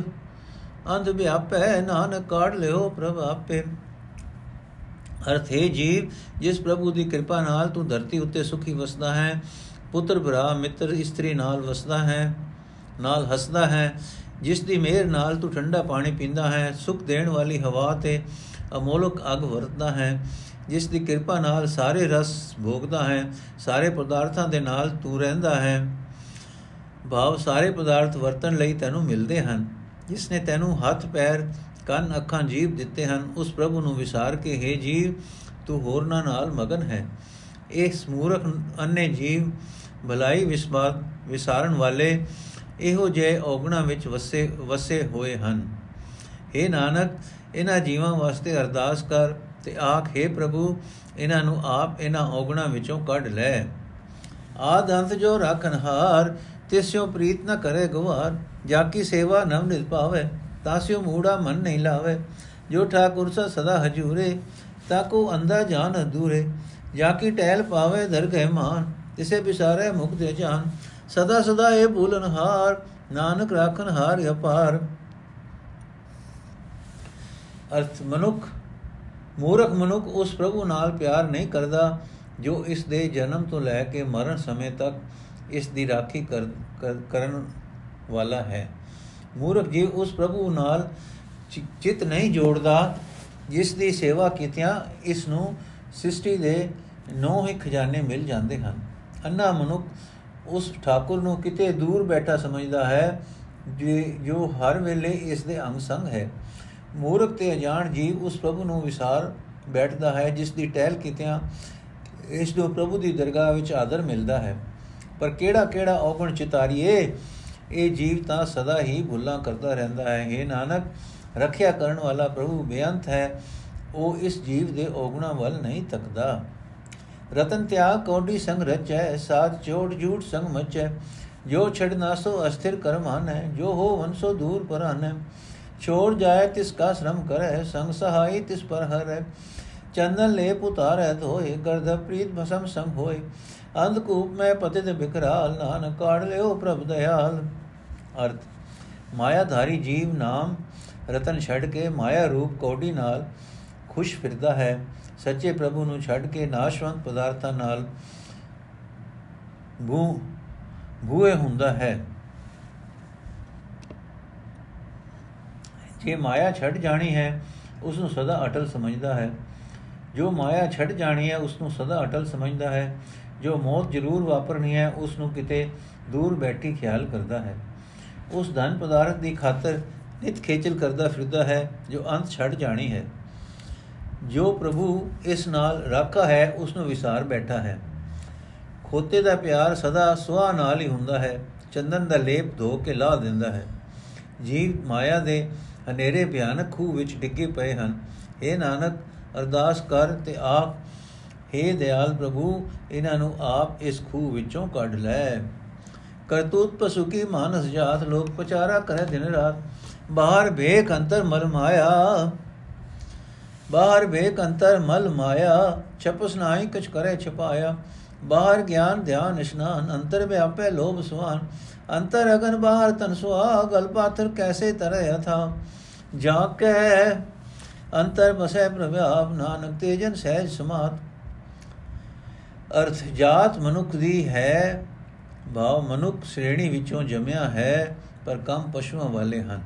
ਅੰਧ ਵਿਆਪੈ, ਨਾਨਕ ਕਾੜ ਲਿਓ ਪ੍ਰਭ ਆਪੇ। ਅਰਥ ਹੈ ਜੀਵ, ਜਿਸ ਪ੍ਰਭੂ ਦੀ ਕਿਰਪਾ ਨਾਲ ਤੂੰ ਧਰਤੀ ਉੱਤੇ ਸੁਖੀ ਵਸਦਾ ਹੈ, ਪੁੱਤਰ, ਭਰਾ, ਮਿੱਤਰ, ਇਸਤਰੀ ਨਾਲ ਵਸਦਾ ਹੈ, ਨਾਲ ਹੱਸਦਾ ਹੈ, ਜਿਸ ਦੀ ਮਿਹਰ ਨਾਲ ਤੂੰ ਠੰਡਾ ਪਾਣੀ ਪੀਂਦਾ ਹੈ, ਸੁਖ ਦੇਣ ਵਾਲੀ ਹਵਾ ਤੇ ਅਮੋਲਕ ਅਗ ਵਰਤਦਾ ਹੈ, ਜਿਸ ਦੀ ਕਿਰਪਾ ਨਾਲ ਸਾਰੇ ਰਸ ਭੋਗਦਾ ਹੈ, ਸਾਰੇ ਪਦਾਰਥਾਂ ਦੇ ਨਾਲ ਤੂੰ ਰਹਿੰਦਾ ਹੈ। ਭਾਵ ਸਾਰੇ ਪਦਾਰਥ ਵਰਤਣ ਲਈ ਤੈਨੂੰ ਮਿਲਦੇ ਹਨ, ਜਿਸ ਨੇ ਤੈਨੂੰ ਹੱਥ, ਪੈਰ ਕੰਨ ਅੱਖਾਂ ਜੀਵ ਦਿੱਤੇ ਹਨ, ਉਸ ਪ੍ਰਭੂ ਨੂੰ ਵਿਸਾਰ ਕੇ, ਹੈ ਜੀਵ, ਤੂੰ ਹੋਰਨਾਂ ਨਾਲ ਮਗਨ ਹੈ। ਇਹ ਸਮੂਰਖ ਅੰਨੇ ਜੀਵ, ਭਲਾਈ ਵਿਸਬਾਦ ਵਿਸਾਰਨ ਵਾਲੇ, ਇਹੋ ਜੇ ਔਗਣਾ ਵਿੱਚ ਵਸੇ ਵਸੇ ਹੋਏ ਹਨ। हे ਨਾਨਕ, ਇਹਨਾਂ ਜੀਵਾਂ ਵਾਸਤੇ ਅਰਦਾਸ ਕਰ ਤੇ ਆਖ, ਹੈ ਪ੍ਰਭੂ, ਇਹਨਾਂ ਨੂੰ ਆਪ ਇਹਨਾਂ ਔਗਣਾ ਵਿੱਚੋਂ ਕੱਢ ਲੈ। ਆਦ ਅੰਤ ਜੋ ਰੱਖਨ ਹਾਰ ਤਿਸਿਓ ਪ੍ਰੀਤ ਨ ਕਰੇ ਗਵਾਰ ਜਾ ਕੀ ਸੇਵਾ ਨਵ ਨਿਤ ਪਾਵੇ। ਤਾਸਿਓ ਮੂੜਾ ਮਨ ਨਹੀਂ ਲਾਵੇ। ਜੋ ਠਾਕੁਰ ਸਾ ਸਦਾ ਹਜੂਰੇ ਤਾਕੋ ਅੰਦਾ ਜਾਨ ਅਧੂਰੇ। ਜਾ ਕੀ ਟਹਿਲ ਪਾਵੇ ਦਰ ਗਏ ਮਾਨ, ਤਿਸੇ ਬਿਸਾਰੇ ਮੁਕਤ ਜਾਨ। ਸਦਾ ਸਦਾ ਇਹ ਭੂਲਨ ਹਾਰ, ਨਾਨਕ ਰਾਖਨ ਹਾਰ ਅਪਾਰ। ਅਰਥ ਮਨੁੱਖ, ਮੂਰਖ ਮਨੁੱਖ ਉਸ ਪ੍ਰਭੂ ਨਾਲ ਪਿਆਰ ਨਹੀਂ ਕਰਦਾ, ਜੋ ਇਸ ਦੇ ਜਨਮ ਤੋਂ ਲੈ ਕੇ ਮਰਨ ਸਮੇਂ ਤੱਕ ਇਸ ਦੀ ਰਾਖੀ ਕਰਨ ਵਾਲਾ ਹੈ। ਮੂਰਖ ਜੀਵ ਉਸ ਪ੍ਰਭੂ ਨਾਲ ਚਿਤ ਨਹੀਂ ਜੋੜਦਾ, ਜਿਸ ਦੀ ਸੇਵਾ ਕੀਤਿਆਂ ਇਸ ਨੂੰ ਸ੍ਰਿਸ਼ਟੀ ਦੇ ਨੌ ਹੀ ਖਜ਼ਾਨੇ ਮਿਲ ਜਾਂਦੇ ਹਨ। ਅੰਨਾ ਮਨੁੱਖ ਉਸ ਠਾਕੁਰ ਨੂੰ ਕਿਤੇ ਦੂਰ ਬੈਠਾ ਸਮਝਦਾ ਹੈ, ਜੋ ਹਰ ਵੇਲੇ ਇਸ ਦੇ ਅੰਗ ਸੰਗ ਹੈ। ਮੂਰਖ ਤੇ ਅਜਾਣ ਜੀਵ ਉਸ ਪ੍ਰਭੂ ਨੂੰ ਵਿਸਾਰ ਬੈਠਦਾ ਹੈ, ਜਿਸ ਦੀ ਟਹਿਲ ਕੀਤਿਆਂ ਇਸ ਨੂੰ ਪ੍ਰਭੂ ਦੀ ਦਰਗਾਹ ਵਿੱਚ ਆਦਰ ਮਿਲਦਾ ਹੈ। ਪਰ ਕਿਹੜਾ ਕਿਹੜਾ ਔਗਣ ਚਿਤਾਰੀਏ ਇਹ ਜੀਵ ਤਾਂ ਸਦਾ ਹੀ ਭੁੱਲਾਂ ਕਰਦਾ ਰਹਿੰਦਾ ਹੈ। हे ਨਾਨਕ, ਰੱਖਿਆ ਕਰਨ ਵਾਲਾ ਪ੍ਰਭੂ ਬੇਅੰਤ ਹੈ। ਉਹ ਇਸ ਜੀਵ ਦੇ ਔਗਣਾ ਵੱਲ ਨਹੀਂ ਤੱਕਦਾ। ਰਤਨ ਤਿਆਗ, ਕੋਡੀ ਸੰਗ ਰਚੈ, ਸਾਧ ਚੋੜ ਝੂਠ ਸੰਗ ਮਚੈ। ਜੋ ਛੜਨਾ ਸੋ ਅਸਥਿਰ ਕਰਮਾਨ ਹੈ ਜੋ ਹੋ ਵੰਸੋ ਦੂਰ ਪਰਨ ਹੈ ਛੋੜ ਜਾਏ ਤਿਸ ਕਾ ਸ਼ਰਮ ਕਰੈ, ਸੰਗ ਸਹਾਈ ਤਿਸ ਪਰ ਹਰੈ। ਚੰਦਨ ਲੈ ਪੁਤਾਰੈ ਧੋਏ, ਗਰਧ ਪ੍ਰੀਤ ਭਸਮ ਸੰਗ ਹੋਏ ਅੰਧਕੂਪ ਮੈਂ ਪਤਿਤ ਬਿਕਰਾਲ ਨਾਨਕ ਕਾੜ ਲਿਓ ਪ੍ਰਭ ਦਇਆਲ। ਅਰਥ, ਮਾਇਆਧਾਰੀ ਜੀਵ ਨਾਮ ਰਤਨ ਛੱਡ ਕੇ ਮਾਇਆ ਰੂਪ ਕੋਡੀ ਨਾਲ ਖੁਸ਼ ਫਿਰਦਾ ਹੈ। ਸੱਚੇ ਪ੍ਰਭੂ ਨੂੰ ਛੱਡ ਕੇ ਨਾਸ਼ਵੰਤ ਪਦਾਰਥਾਂ ਨਾਲ ਭੂ ਭੂਏ ਹੁੰਦਾ ਹੈ। ਜੇ ਮਾਇਆ ਛੱਡ ਜਾਣੀ ਹੈ ਉਸ ਨੂੰ ਸਦਾ ਅਟਲ ਸਮਝਦਾ ਹੈ। ਜੋ ਮਾਇਆ ਛੱਡ ਜਾਣੀ ਹੈ ਉਸ ਨੂੰ ਸਦਾ ਅਟਲ ਸਮਝਦਾ ਹੈ। ਜੋ ਮੌਤ ਜ਼ਰੂਰ ਵਾਪਰਨੀ ਹੈ ਉਸ ਨੂੰ ਕਿਤੇ ਦੂਰ ਬੈਠੀ ਖਿਆਲ ਕਰਦਾ ਹੈ। ਉਸ ਧਨ ਪਦਾਰਥ ਦੀ ਖਾਤਰ ਨਿਤ ਖੇਚਲ ਕਰਦਾ ਫਿਰਦਾ ਹੈ, ਜੋ ਅੰਤ ਛੱਡ ਜਾਣੀ ਹੈ। ਜੋ ਪ੍ਰਭੂ ਇਸ ਨਾਲ ਰਾਖਾ ਹੈ, ਉਸ ਨੂੰ ਵਿਸਾਰ ਬੈਠਾ ਹੈ। ਖੋਤੇ ਦਾ ਪਿਆਰ ਸਦਾ ਸੁਆ ਨਾਲ ਹੀ ਹੁੰਦਾ ਹੈ, ਚੰਦਨ ਦਾ ਲੇਪ ਧੋ ਕੇ ਲਾ ਦਿੰਦਾ ਹੈ। ਜੀਵ ਮਾਇਆ ਦੇ ਹਨੇਰੇ ਭਿਆਨਕ ਖੂਹ ਵਿੱਚ ਡਿੱਗੇ ਪਏ ਹਨ। ਇਹ ਨਾਨਕ, ਅਰਦਾਸ ਕਰ ਤੇ ਆਪ हे ਦਿਆਲ ਪ੍ਰਭੂ, ਇਹਨਾਂ ਨੂੰ ਆਪ ਇਸ ਖੂਹ ਵਿੱਚੋਂ ਕੱਢ ਲੈ। ਕਰਤੂਤ ਪਸੁਕੀ ਮਾਨਸ ਜਾਤ ਲੋਕ ਪਚਾਰਾ ਕਰੇ ਦਿਨ ਰਾਤ ਬਾਹਰ ਭੇਖ ਅੰਤਰ ਮਲ ਮਾਇਆ ਬਾਹਰ ਭੇਖ ਅੰਤਰ ਮਲ ਮਾਇਆ ਛਪਸ ਨਾਹੀ ਕਛ ਕਰੇ ਛਪਾਇਆ ਬਾਹਰ ਗਿਆਨ ਧਿਆਨ ਇਸ਼ਨਾਨ ਅੰਤਰ ਵਿਆਪੇ ਲੋਭ ਸੁਆਨ ਅੰਤਰ ਅਗਨ ਬਾਹਰ ਤਨ ਸੁਆ ਗਲ ਪਾਥਰ ਕੈਸੇ ਤਰੈ ਥਾ ਜਾ ਕੇ ਅੰਤਰ ਬਸੈ ਪ੍ਰਭਾਵ ਨਾਨਕ ਤੇਜਨ ਸਹਿਜ ਸਮਾਤ ਅਰਥ ਜਾਤ ਮਨੁੱਖ ਦੀ ਹੈ ਭਾਵ ਮਨੁੱਖ ਸ਼੍ਰੇਣੀ ਵਿੱਚੋਂ ਜੰਮਿਆ ਹੈ, ਪਰ ਕੰਮ ਪਸ਼ੂਆਂ ਵਾਲੇ ਹਨ।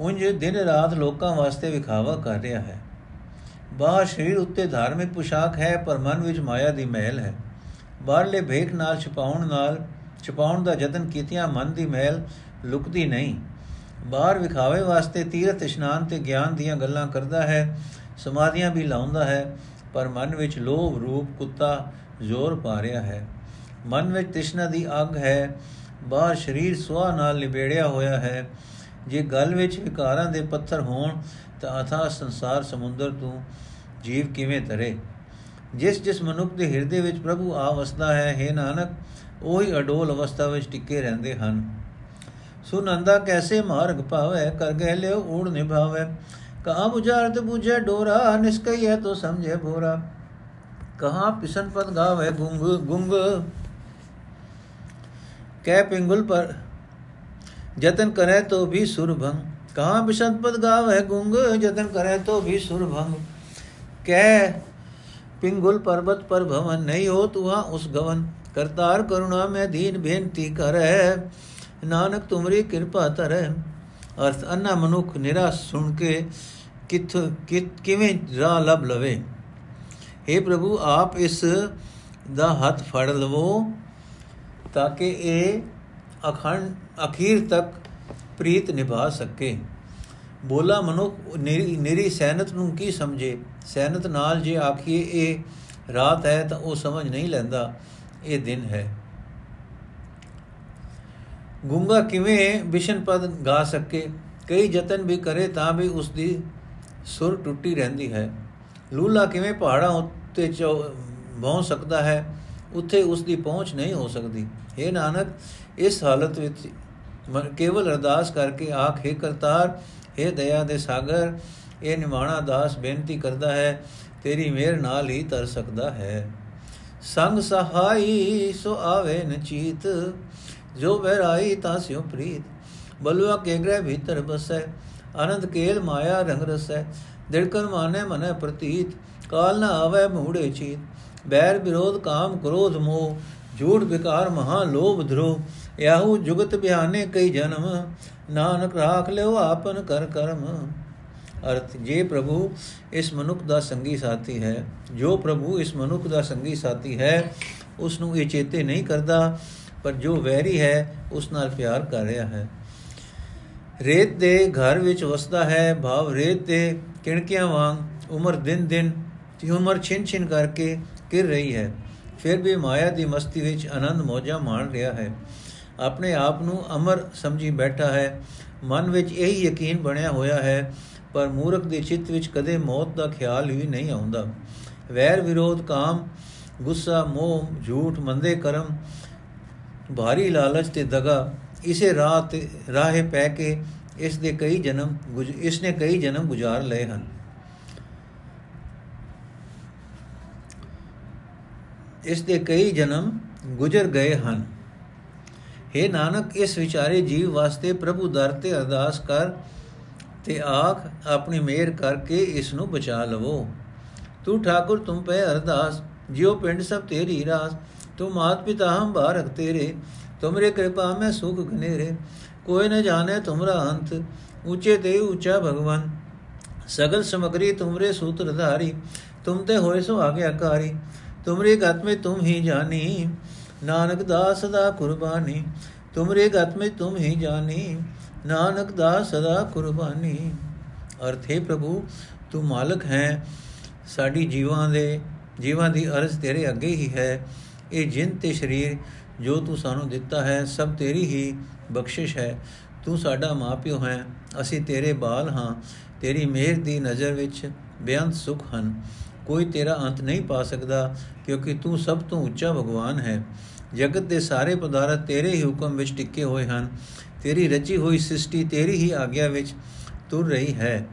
ਉਂਝ ਦਿਨ ਰਾਤ ਲੋਕਾਂ ਵਾਸਤੇ ਵਿਖਾਵਾ ਕਰ ਰਿਹਾ ਹੈ। ਬਾਹਰ ਸਰੀਰ ਉੱਤੇ ਧਾਰਮਿਕ ਪੁਸ਼ਾਕ ਹੈ, ਪਰ ਮਨ ਵਿੱਚ ਮਾਇਆ ਦੀ ਮਹਿਲ ਹੈ। ਬਾਹਰਲੇ ਭੇਖ ਨਾਲ ਛਪਾਉਣ ਨਾਲ, ਛਪਾਉਣ ਦਾ ਯਤਨ ਕੀਤਿਆਂ ਮਨ ਦੀ ਮਹਿਲ ਲੁਕਦੀ ਨਹੀਂ। ਬਾਹਰ ਵਿਖਾਵੇ ਵਾਸਤੇ ਤੀਰਥ, ਇਸ਼ਨਾਨ ਤੇ ਗਿਆਨ ਦੀਆਂ ਗੱਲਾਂ ਕਰਦਾ ਹੈ, ਸਮਾਧੀਆਂ ਵੀ ਲਾਉਂਦਾ ਹੈ, ਪਰ ਮਨ ਵਿੱਚ ਲੋਭ ਰੂਪ ਕੁੱਤਾ ਜ਼ੋਰ ਪਾ ਰਿਹਾ ਹੈ। ਮਨ ਵਿੱਚ ਤ੍ਰਿਸ਼ਨਾ ਦੀ ਅੱਗ ਹੈ, ਬਾਹਰ ਸਰੀਰ ਸੁਆ ਨਾਲ ਲਿਬੇੜਿਆ ਹੋਇਆ ਹੈ। ਜੇ ਗਲ ਵਿੱਚ ਵਿਕਾਰਾਂ ਦੇ ਪੱਥਰ ਹੋਣ, ਤਾਂ ਅਥਾ ਸੰਸਾਰ ਸਮੁੰਦਰ ਤੋਂ ਜੀਵ ਕਿਵੇਂ ਤਰੇ? ਜਿਸ ਜਿਸ ਮਨੁੱਖ ਦੇ ਹਿਰਦੇ ਵਿੱਚ ਪ੍ਰਭੂ ਆ ਵਸਦਾ ਹੈ हे ਨਾਨਕ, ਉਹੀ ਅਡੋਲ ਅਵਸਥਾ ਵਿੱਚ ਟਿੱਕੇ ਰਹਿੰਦੇ ਹਨ। ਸੁਨੰਦਾ ਕੈਸੇ ਮਾਰਗ ਪਾਵੇ ਕਰ ਗਹਿ ਲਿਓ ਊੜ ਨਿਭਾਵੇ। ਕਹਾ ਬੁਝਾਰਤ ਬੁਝੇ ਡੋਰਾ ਨਿਸਕਈਏ ਤੋ ਸਮਝੇ ਭੋਰਾ। ਕਹਾ ਪਿਸਨ ਪਦ ਗਾਵੇ ਗੁੰਗ ਗੁੰਗ। ਕਹਿ ਪਿੰਗੁਲ ਪਰ ਜਤਨ ਕਰੇ ਤੋ ਵੀ ਸੁਰ ਭੰਗ ਕਹਾ ਪਿਸਨ ਪਦ ਗਾਵੇ ਗੁੰਗ ਜਤਨ ਕਰੇ ਤੋ ਵੀ ਸੁਰ ਭੰਗ ਕਹਿ ਪਿੰਗੁਲ ਪਰਬਤ ਪਰ ਭਵਨ ਨਹੀਂ ਹੋ ਤੁਹਾ ਉਸ ਗਵਨ ਕਰਤਾਰ ਕਰੁਣਾ ਮੈਂ ਦੀਨ ਬੇਨਤੀ ਕਰੈ ਨਾਨਕ ਤੁਮਰੀ ਕਿਰਪਾ ਧਰੈ ਅਰਥ ਅੰਨਾ ਮਨੁੱਖ ਨਿਰਾ ਸੁਣ ਕੇ ਕਿਥ ਕਿਵੇਂ ਰਾਹ ਲਬ ਲਵੇ हे ਪ੍ਰਭੂ ਆਪ ਇਸ ਦਾ ਹੱਥ ਫੜ ਲਵੋ ਤਾਂ ਕਿ ਇਹ ਅਖੰਡ, ਅਖੀਰ ਤੱਕ ਪ੍ਰੀਤ ਨਿਭਾ ਸਕੇ। ਬੋਲਾ ਮਨੁੱਖ ਨਿਰੀ ਸੈਨਤ ਨੂੰ ਕੀ ਸਮਝੇ? ਸੈਨਤ ਨਾਲ ਜੇ ਆਖੀਏ ਇਹ ਰਾਤ ਹੈ ਤਾਂ ਉਹ ਸਮਝ ਨਹੀਂ ਲੈਂਦਾ, ਇਹ ਦਿਨ ਹੈ। ਗੁੰਗਾ ਕਿਵੇਂ ਵਿਸ਼ਨ ਪਦ ਗਾ ਸਕੇ? ਕਈ ਯਤਨ ਵੀ ਕਰੇ ਤਾਂ ਵੀ ਉਸ ਦੀ ਸੁਰ ਟੁੱਟੀ ਰਹਿੰਦੀ ਹੈ। ਲੂਲਾ ਕਿਵੇਂ ਪਹਾੜਾਂ ਉੱਤੇ ਬਹੁ ਸਕਦਾ ਹੈ? ਉੱਥੇ ਉਸ ਦੀ ਪਹੁੰਚ ਨਹੀਂ ਹੋ ਸਕਦੀ। हे ਨਾਨਕ, ਇਸ ਹਾਲਤ ਵਿੱਚ ਕੇਵਲ ਅਰਦਾਸ ਕਰਕੇ ਆਖੇ ਕਰਤਾਰ हे ਦਇਆ ਦੇ ਸਾਗਰ, ਇਹ ਨਿਮਾਣਾ ਦਾਸ ਬੇਨਤੀ ਕਰਦਾ ਹੈ, ਤੇਰੀ ਮਿਹਰ ਨਾਲ ਹੀ ਤਰ ਸਕਦਾ ਹੈ। ਸੰਗ ਸਹਾਈ, ਸੋ ਆਵੇ ਨਚੀਤ, ਜੋ ਬਹਿਰਾਈ ਤਾਂ ਸਿਉ ਪ੍ਰੀਤ। ਬਲਵਾ ਕੇ ਗ੍ਰਹਿ ਭੀਤਰ ਬਸੈ, ਆਨੰਦ ਕੇਲ ਮਾਇਆ ਰੰਗ ਰਸੈ। ਦਿਲਕਨ ਮਾਨੇ ਮਨੇ ਪ੍ਰਤੀਤ, ਕਾਲ ਨਾ ਆਵੇ ਮੂੜੇ ਚੀਤ। ਬੈਰ ਵਿਰੋਧ ਕਾਮ ਕ੍ਰੋਧ ਮੋਹ, ਝੂਠ ਵਿਕਾਰ ਮਹਾ ਲੋਭ ਧਰੋ। ਯਾਹੂ ਜੁਗਤ ਬਿਆਨੇ ਕਈ ਜਨਮ, ਨਾਨਕ ਰਾਖ ਲਿਓ ਆਪਨ ਕਰ ਕਰਮ। ਅਰਥ, ਜੇ ਪ੍ਰਭੂ ਇਸ ਮਨੁੱਖ ਦਾ ਸੰਗੀ ਸਾਥੀ ਹੈ, ਜੋ ਪ੍ਰਭੂ ਇਸ ਮਨੁੱਖ ਦਾ ਸੰਗੀ ਸਾਥੀ ਹੈ ਉਸ ਨੂੰ ਇਹ ਚੇਤੇ ਨਹੀਂ ਕਰਦਾ, ਪਰ ਜੋ ਵੈਰੀ ਹੈ, ਉਸ ਨਾਲ ਪਿਆਰ ਕਰ ਰਿਹਾ ਹੈ। ਰੇਤ ਦੇ ਘਰ ਵਿੱਚ ਵਸਦਾ ਹੈ, ਭਾਵ ਰੇਤ ਦੇ ਕਿਣਕਿਆਂ ਵਾਂਗ, ਉਮਰ ਦਿਨ ਦਿਨ ਦੀ ਉਮਰ ਛਿਨ ਛਿਨ ਕਰਕੇ ਕਿਰ ਰਹੀ ਹੈ। ਫਿਰ ਵੀ ਮਾਇਆ ਦੀ ਮਸਤੀ ਵਿੱਚ ਆਨੰਦ ਮੋਜਾ ਮਾਣ ਰਿਹਾ ਹੈ। ਆਪਣੇ ਆਪ ਨੂੰ ਅਮਰ ਸਮਝੀ ਬੈਠਾ ਹੈ। ਮਨ ਵਿੱਚ ਇਹੀ ਯਕੀਨ ਬਣਿਆ ਹੋਇਆ ਹੈ, ਪਰ ਮੂਰਖ ਦੇ ਚਿੱਤ ਵਿੱਚ ਕਦੇ ਮੌਤ ਦਾ ਖਿਆਲ ਵੀ ਨਹੀਂ ਆਉਂਦਾ। ਵੈਰ ਵਿਰੋਧ, ਕਾਮ, ਗੁੱਸਾ, ਮੋਹ, ਝੂਠ, ਮੰਦੇ ਕਰਮ, ਭਾਰੀ ਲਾਲਚ ਤੇ ਦਗਾ, ਇਸੇ ਰਾਹ ਤੇ ਰਾਹੇ ਪੈ ਕੇ ਇਸ ਦੇ ਕਈ ਜਨਮ ਇਸ ਨੇ ਕਈ ਜਨਮ ਗੁਜ਼ਾਰ ਲਏ ਹਨ। ਇਸ ਦੇ ਕਈ ਜਨਮ ਗੁਜ਼ਰ ਗਏ ਹਨ। हे ਨਾਨਕ, ਇਸ ਵਿਚਾਰੇ ਜੀਵ ਵਾਸਤੇ ਪ੍ਰਭੂ ਦਰ ਤੇ ਅਰਦਾਸ ਕਰ ਤੇ ਆਖ, ਆਪਣੀ ਮਿਹਰ ਕਰਕੇ ਇਸ ਨੂੰ ਬਚਾ ਲਵੋ। ਤੂੰ ਠਾਕੁਰ, ਤੁਮ ਪੈ ਅਰਦਾਸ, ਜਿਉ ਪਿੰਡ ਸਭ ਤੇਰੀ ਰਾਸ। ਤੂੰ ਮਾਤ ਪਿਤਾ ਹਮ ਬਾਰਕ ਤੇਰੇ, ਤੁਮਰੇ ਕਿਰਪਾ ਮੈਂ ਸੁਖ ਘਨੇਰੇ ਕੋਈ ਨ ਜਾਣੇ ਤੁਮਰਾ ਅੰਤ, ਉੱਚੇ ਤੇ ਉੱਚਾ ਭਗਵਾਨ ਸਗਲ ਸਮਗਰੀ ਤੁਮਰੇ ਸੂਤਰ ਧਾਰੀ, ਤੁਮ ਤੇ ਹੋਏ ਸੋ ਆਗਿਆਕਾਰੀ ਤੁਮਰੇ ਗਤ ਮੇ ਤੁਮ ਹੀ ਜਾਨੀ, ਨਾਨਕ ਦਾਸ ਸਦਾ ਕੁਰਬਾਨੀ। ਤੁਮਰੇ ਗਤ ਮੇ ਤੁਮ ਹੀ ਜਾਨੀ, ਨਾਨਕ ਦਾਸ ਸਦਾ ਕੁਰਬਾਨੀ। ਅਰਥ ਹੈ ਪ੍ਰਭੂ, ਤੂੰ ਮਾਲਕ ਹੈ, ਸਾਡੀ ਜੀਵਾਂ ਦੇ, ਜੀਵਾਂ ਦੀ ਅਰਜ਼ ਤੇਰੇ ਅੱਗੇ ਹੀ ਹੈ। ਇਹ ਜਿੰਦ ਤੇ ਸਰੀਰ ਜੋ ਤੂੰ ਸਾਨੂੰ ਦਿੱਤਾ ਹੈ, ਸਭ ਤੇਰੀ ਹੀ ਬਖਸ਼ਿਸ਼ ਹੈ। ਤੂੰ ਸਾਡਾ ਮਾਪਿਓ ਹੈ, ਅਸੀਂ ਤੇਰੇ ਬਾਲ ਹਾਂ। ਤੇਰੀ ਮਿਹਰ ਦੀ ਨਜ਼ਰ ਵਿੱਚ ਬੇਅੰਤ ਸੁਖ ਹਨ। ਕੋਈ ਤੇਰਾ ਅੰਤ ਨਹੀਂ ਪਾ ਸਕਦਾ, ਕਿਉਂਕਿ ਤੂੰ ਸਭ ਤੋਂ ਉੱਚਾ ਭਗਵਾਨ ਹੈ। ਜਗਤ ਦੇ ਸਾਰੇ ਪਦਾਰਥ ਤੇਰੇ ਹੀ ਹੁਕਮ ਵਿੱਚ ਟਿੱਕੇ ਹੋਏ ਹਨ। ਤੇਰੀ ਰਚੀ ਹੋਈ ਸ੍ਰਿਸ਼ਟੀ ਤੇਰੀ ਹੀ ਆਗਿਆ ਵਿੱਚ ਤੁਰ ਰਹੀ ਹੈ।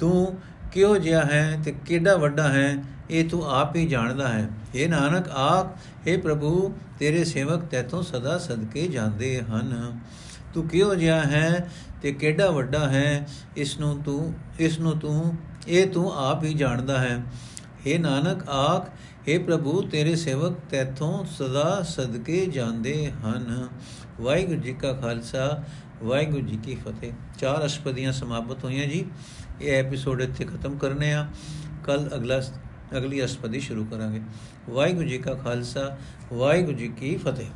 ਤੂੰ ਕਿਉਂ ਜਿਹਾ ਹੈ ਤੇ ਕਿਹੜਾ ਵੱਡਾ ਹੈ, ਇਹ ਤੂੰ ਆਪ ਹੀ ਜਾਣਦਾ ਹੈ। ਇਹ ਨਾਨਕ ਆਪ हे ਪ੍ਰਭੂ, ਤੇਰੇ ਸੇਵਕ ਤੇਤੋਂ ਸਦਾ ਸਦਕੇ ਜਾਂਦੇ ਹਨ। ਤੂੰ ਕਿਉਂ ਜਿਹਾ ਹੈ ਤੇ ਕਿਹੜਾ ਵੱਡਾ ਹੈ, ਇਸ ਨੂੰ ਤੂੰ, ਇਸ ਨੂੰ ਤੂੰ, ਇਹ ਤੂੰ ਆਪ ਹੀ ਜਾਣਦਾ ਹੈ। हे ਨਾਨਕ ਆਖ हे ਪ੍ਰਭੂ, ਤੇਰੇ ਸੇਵਕ ਤੇਥੋਂ ਸਦਾ ਸਦਕੇ ਜਾਂਦੇ ਹਨ। ਵਾਹਿਗੁਰੂ ਜੀ ਕਾ ਖਾਲਸਾ, ਵਾਹਿਗੁਰੂ ਜੀ ਕੀ ਫਤਿਹ। ਚਾਰ ਅਸ਼ਪਦੀਆਂ ਸਮਾਪਤ ਹੋਈਆਂ ਜੀ। ਇਹ ਐਪੀਸੋਡ ਇੱਥੇ ਖਤਮ ਕਰਨੇ ਆ। ਕੱਲ ਅਗਲਾ ਅਗਲੀ ਅਸ਼ਪਦੀ ਸ਼ੁਰੂ ਕਰਾਂਗੇ। ਵਾਹਿਗੁਰੂ ਜੀ ਕਾ ਖਾਲਸਾ, ਵਾਹਿਗੁਰੂ ਜੀ ਕੀ ਫਤਿਹ।